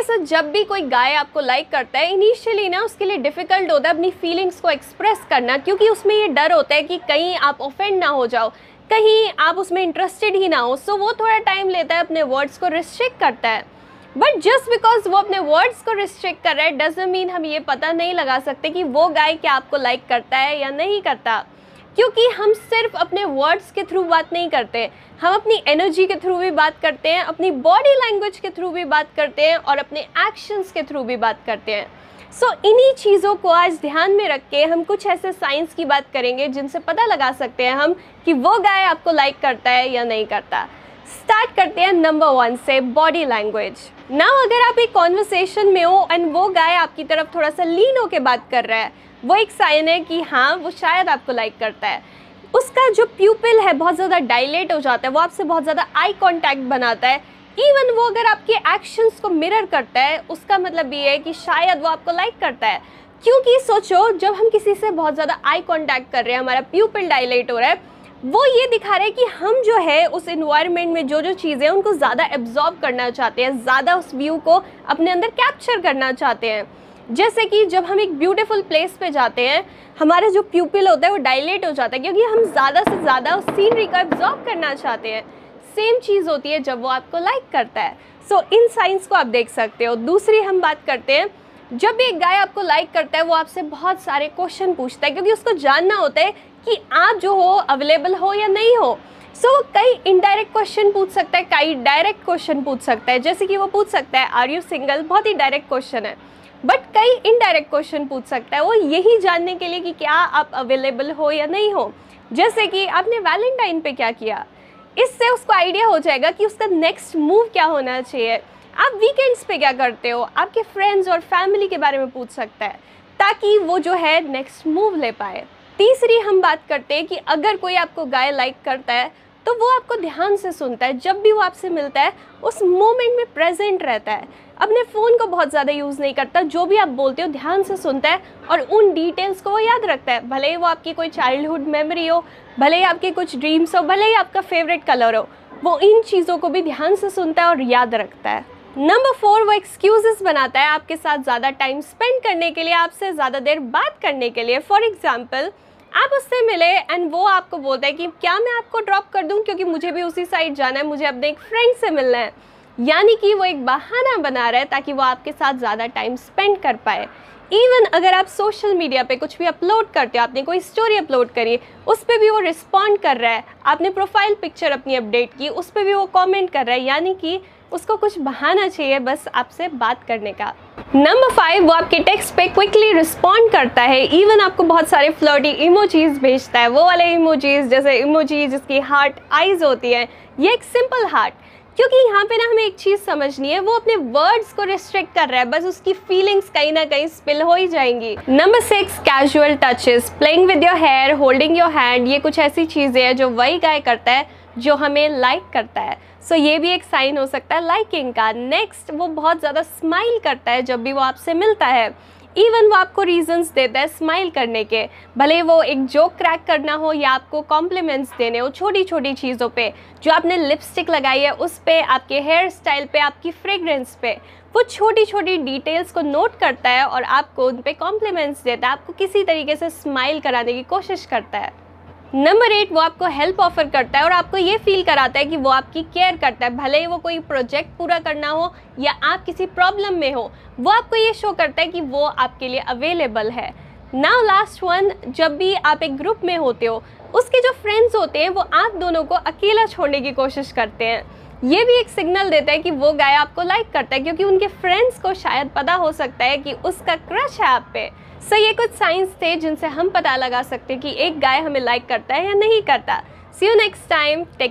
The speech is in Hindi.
ओके सो जब भी कोई गाय आपको लाइक करता है इनिशियली ना उसके लिए डिफ़िकल्ट होता है अपनी फीलिंग्स को एक्सप्रेस करना, क्योंकि उसमें ये डर होता है कि कहीं आप ऑफेंड ना हो जाओ, कहीं आप उसमें इंटरेस्टेड ही ना हो। सो वो थोड़ा टाइम लेता है, अपने वर्ड्स को रिस्ट्रिक्ट करता है। बट जस्ट बिकॉज़ वो अपने वर्ड्स को रिस्ट्रिक्ट कर रहा है डजेंट मीन हम ये पता नहीं लगा सकते कि वो गाय क्या आपको लाइक करता है या नहीं करता। क्योंकि हम सिर्फ़ अपने वर्ड्स के थ्रू बात नहीं करते। हम अपनी एनर्जी के थ्रू भी बात करते हैं अपनी बॉडी लैंग्वेज के थ्रू भी बात करते हैं और अपने एक्शंस के थ्रू भी बात करते हैं। सो so, इन्हीं चीज़ों को आज ध्यान में रख के हम कुछ ऐसे साइंस की बात करेंगे जिनसे पता लगा सकते हैं हम कि वो गाय आपको लाइक करता है या नहीं करता। स्टार्ट करते हैं नंबर वन से बॉडी लैंग्वेज ना अगर आप एक कॉन्वर्सेशन में हो एंड वो गाय आपकी तरफ़ थोड़ा सा लीन होकर बात कर रहा है, वो एक साइन है कि हाँ वो शायद आपको लाइक करता है. उसका जो प्यूपिल है बहुत ज़्यादा डायलेट हो जाता है, वो आपसे बहुत ज़्यादा आई कॉन्टैक्ट बनाता है. इवन वो अगर आपके एक्शंस को मिरर करता है, उसका मतलब ये है कि शायद वो आपको लाइक करता है. क्योंकि सोचो, जब हम किसी से बहुत ज़्यादा आई कॉन्टैक्ट कर रहे हैं, हमारा प्यूपिल डायलेट हो रहा है वो ये दिखा रहे हैं कि हम जो है उस इन्वायरमेंट में जो जो चीज़ें हैं उनको ज़्यादा एब्जॉर्ब करना चाहते हैं ज़्यादा उस व्यू को अपने अंदर कैप्चर करना चाहते हैं। जैसे कि जब हम एक ब्यूटीफुल प्लेस पे जाते हैं हमारा जो प्यूपिल होता है वो डायलेट हो जाता है क्योंकि हम ज़्यादा से ज़्यादा उस सीनरी को एब्जॉर्ब करना चाहते हैं। सेम चीज़ होती है जब वो आपको लाइक करता है। सो so, इन साइंस को आप देख सकते हो। दूसरी हम बात करते हैं जब भी एक गाय आपको लाइक करता है वो आपसे बहुत सारे क्वेश्चन पूछता है क्योंकि उसको जानना होता है कि आप जो हो अवेलेबल हो या नहीं हो। सो so, कई इनडायरेक्ट क्वेश्चन पूछ सकता है कई डायरेक्ट क्वेश्चन पूछ सकता है। जैसे कि वो पूछ सकता है आर यू सिंगल बहुत ही डायरेक्ट क्वेश्चन है। बट कई इनडायरेक्ट क्वेश्चन पूछ सकता है वो यही जानने के लिए कि क्या आप अवेलेबल हो या नहीं हो। जैसे कि आपने वैलेंटाइन पे क्या किया? इससे उसको आइडिया हो जाएगा कि उसका नेक्स्ट मूव क्या होना चाहिए। आप वीकेंड्स पे क्या करते हो? आपके फ्रेंड्स और फैमिली के बारे में पूछ सकता है ताकि वो जो है नेक्स्ट मूव ले पाए। तीसरी हम बात करते हैं कि अगर कोई आपको गाय लाइक करता है तो वो आपको ध्यान से सुनता है। जब भी वो आपसे मिलता है, उस मोमेंट में प्रेजेंट रहता है। अपने फ़ोन को बहुत ज़्यादा यूज़ नहीं करता। जो भी आप बोलते हो, ध्यान से सुनता है और उन डिटेल्स को वो याद रखता है। भले ही वो आपकी कोई चाइल्डहुड मेमोरी हो, भले ही आपके कुछ ड्रीम्स हो, भले ही आपका फेवरेट कलर हो, वो इन चीज़ों को भी ध्यान से सुनता है और याद रखता है। नंबर फोर वो एक्सक्यूजेस बनाता है आपके साथ ज़्यादा टाइम स्पेंड करने के लिए, आपसे ज़्यादा देर बात करने के लिए। फॉर एग्ज़ाम्पल आप उससे मिले एंड वो आपको बोलता है कि क्या मैं आपको ड्रॉप कर दूँ क्योंकि मुझे भी उसी साइड जाना है, मुझे अपने एक फ्रेंड से मिलना है। यानी कि वो एक बहाना बना रहा है ताकि वो आपके साथ ज़्यादा टाइम स्पेंड कर पाए। इवन अगर आप सोशल मीडिया पे कुछ भी अपलोड करते हो, आपने कोई स्टोरी अपलोड करी, उस पर भी वो रिस्पॉन्ड कर रहा है। आपने प्रोफ़ाइल पिक्चर अपनी अपडेट की, उस पर भी वो कमेंट कर रहा है। यानी कि उसको कुछ बहाना चाहिए बस आपसे बात करने का। नंबर फाइव वो आपके टेक्स्ट पे क्विकली रिस्पॉन्ड करता है। इवन आपको बहुत सारे फ्लर्टी इमोजीज भेजता है। वो वाले इमोजीज जैसे इमोजी जिसकी हार्ट आइज़ होती है, ये एक सिंपल हार्ट क्योंकि यहाँ पे ना हमें एक चीज़ समझनी है, वो अपने वर्ड्स को रिस्ट्रिक्ट कर रहा है। बस उसकी फीलिंग्स कहीं ना कहीं स्पिल हो ही जाएँगी। Number six casual touches playing with your hair holding your hand ये कुछ ऐसी चीज़ें हैं जो वही गाय करता है। जो हमें लाइक करता है। सो so, ये भी एक साइन हो सकता है लाइकिंग का। नेक्स्ट वो बहुत ज़्यादा स्माइल करता है जब भी वो आपसे मिलता है। इवन वो आपको रीजंस देता है स्माइल करने के। भले वो एक जोक क्रैक करना हो या आपको कॉम्प्लीमेंट्स देने हो छोटी छोटी चीज़ों पे जो आपने लिपस्टिक लगाई है उस पर आपके हेयर स्टाइल पे आपकी फ्रेगरेंस पे वो छोटी छोटी डिटेल्स को नोट करता है और आपको उन पर कॉम्प्लीमेंट्स देता है। आपको किसी तरीके से स्माइल कराने की कोशिश करता है। नंबर एट वो आपको हेल्प ऑफ़र करता है और आपको ये फील कराता है कि वो आपकी केयर करता है। भले ही वो कोई प्रोजेक्ट पूरा करना हो या आप किसी प्रॉब्लम में हो, वो आपको ये शो करता है कि वो आपके लिए अवेलेबल है। नाउ लास्ट वन जब भी आप एक ग्रुप में होते हो, उसके जो फ्रेंड्स होते हैं, वो आप दोनों को अकेला छोड़ने की कोशिश करते हैं। ये भी एक सिग्नल देता है कि वो गाय आपको लाइक करता है क्योंकि उनके फ्रेंड्स को शायद पता हो सकता है कि उसका क्रश है आप पे। सो so, ये कुछ साइंस थे जिनसे हम पता लगा सकते हैं कि एक गाय हमें लाइक करता है या नहीं करता। See you next time take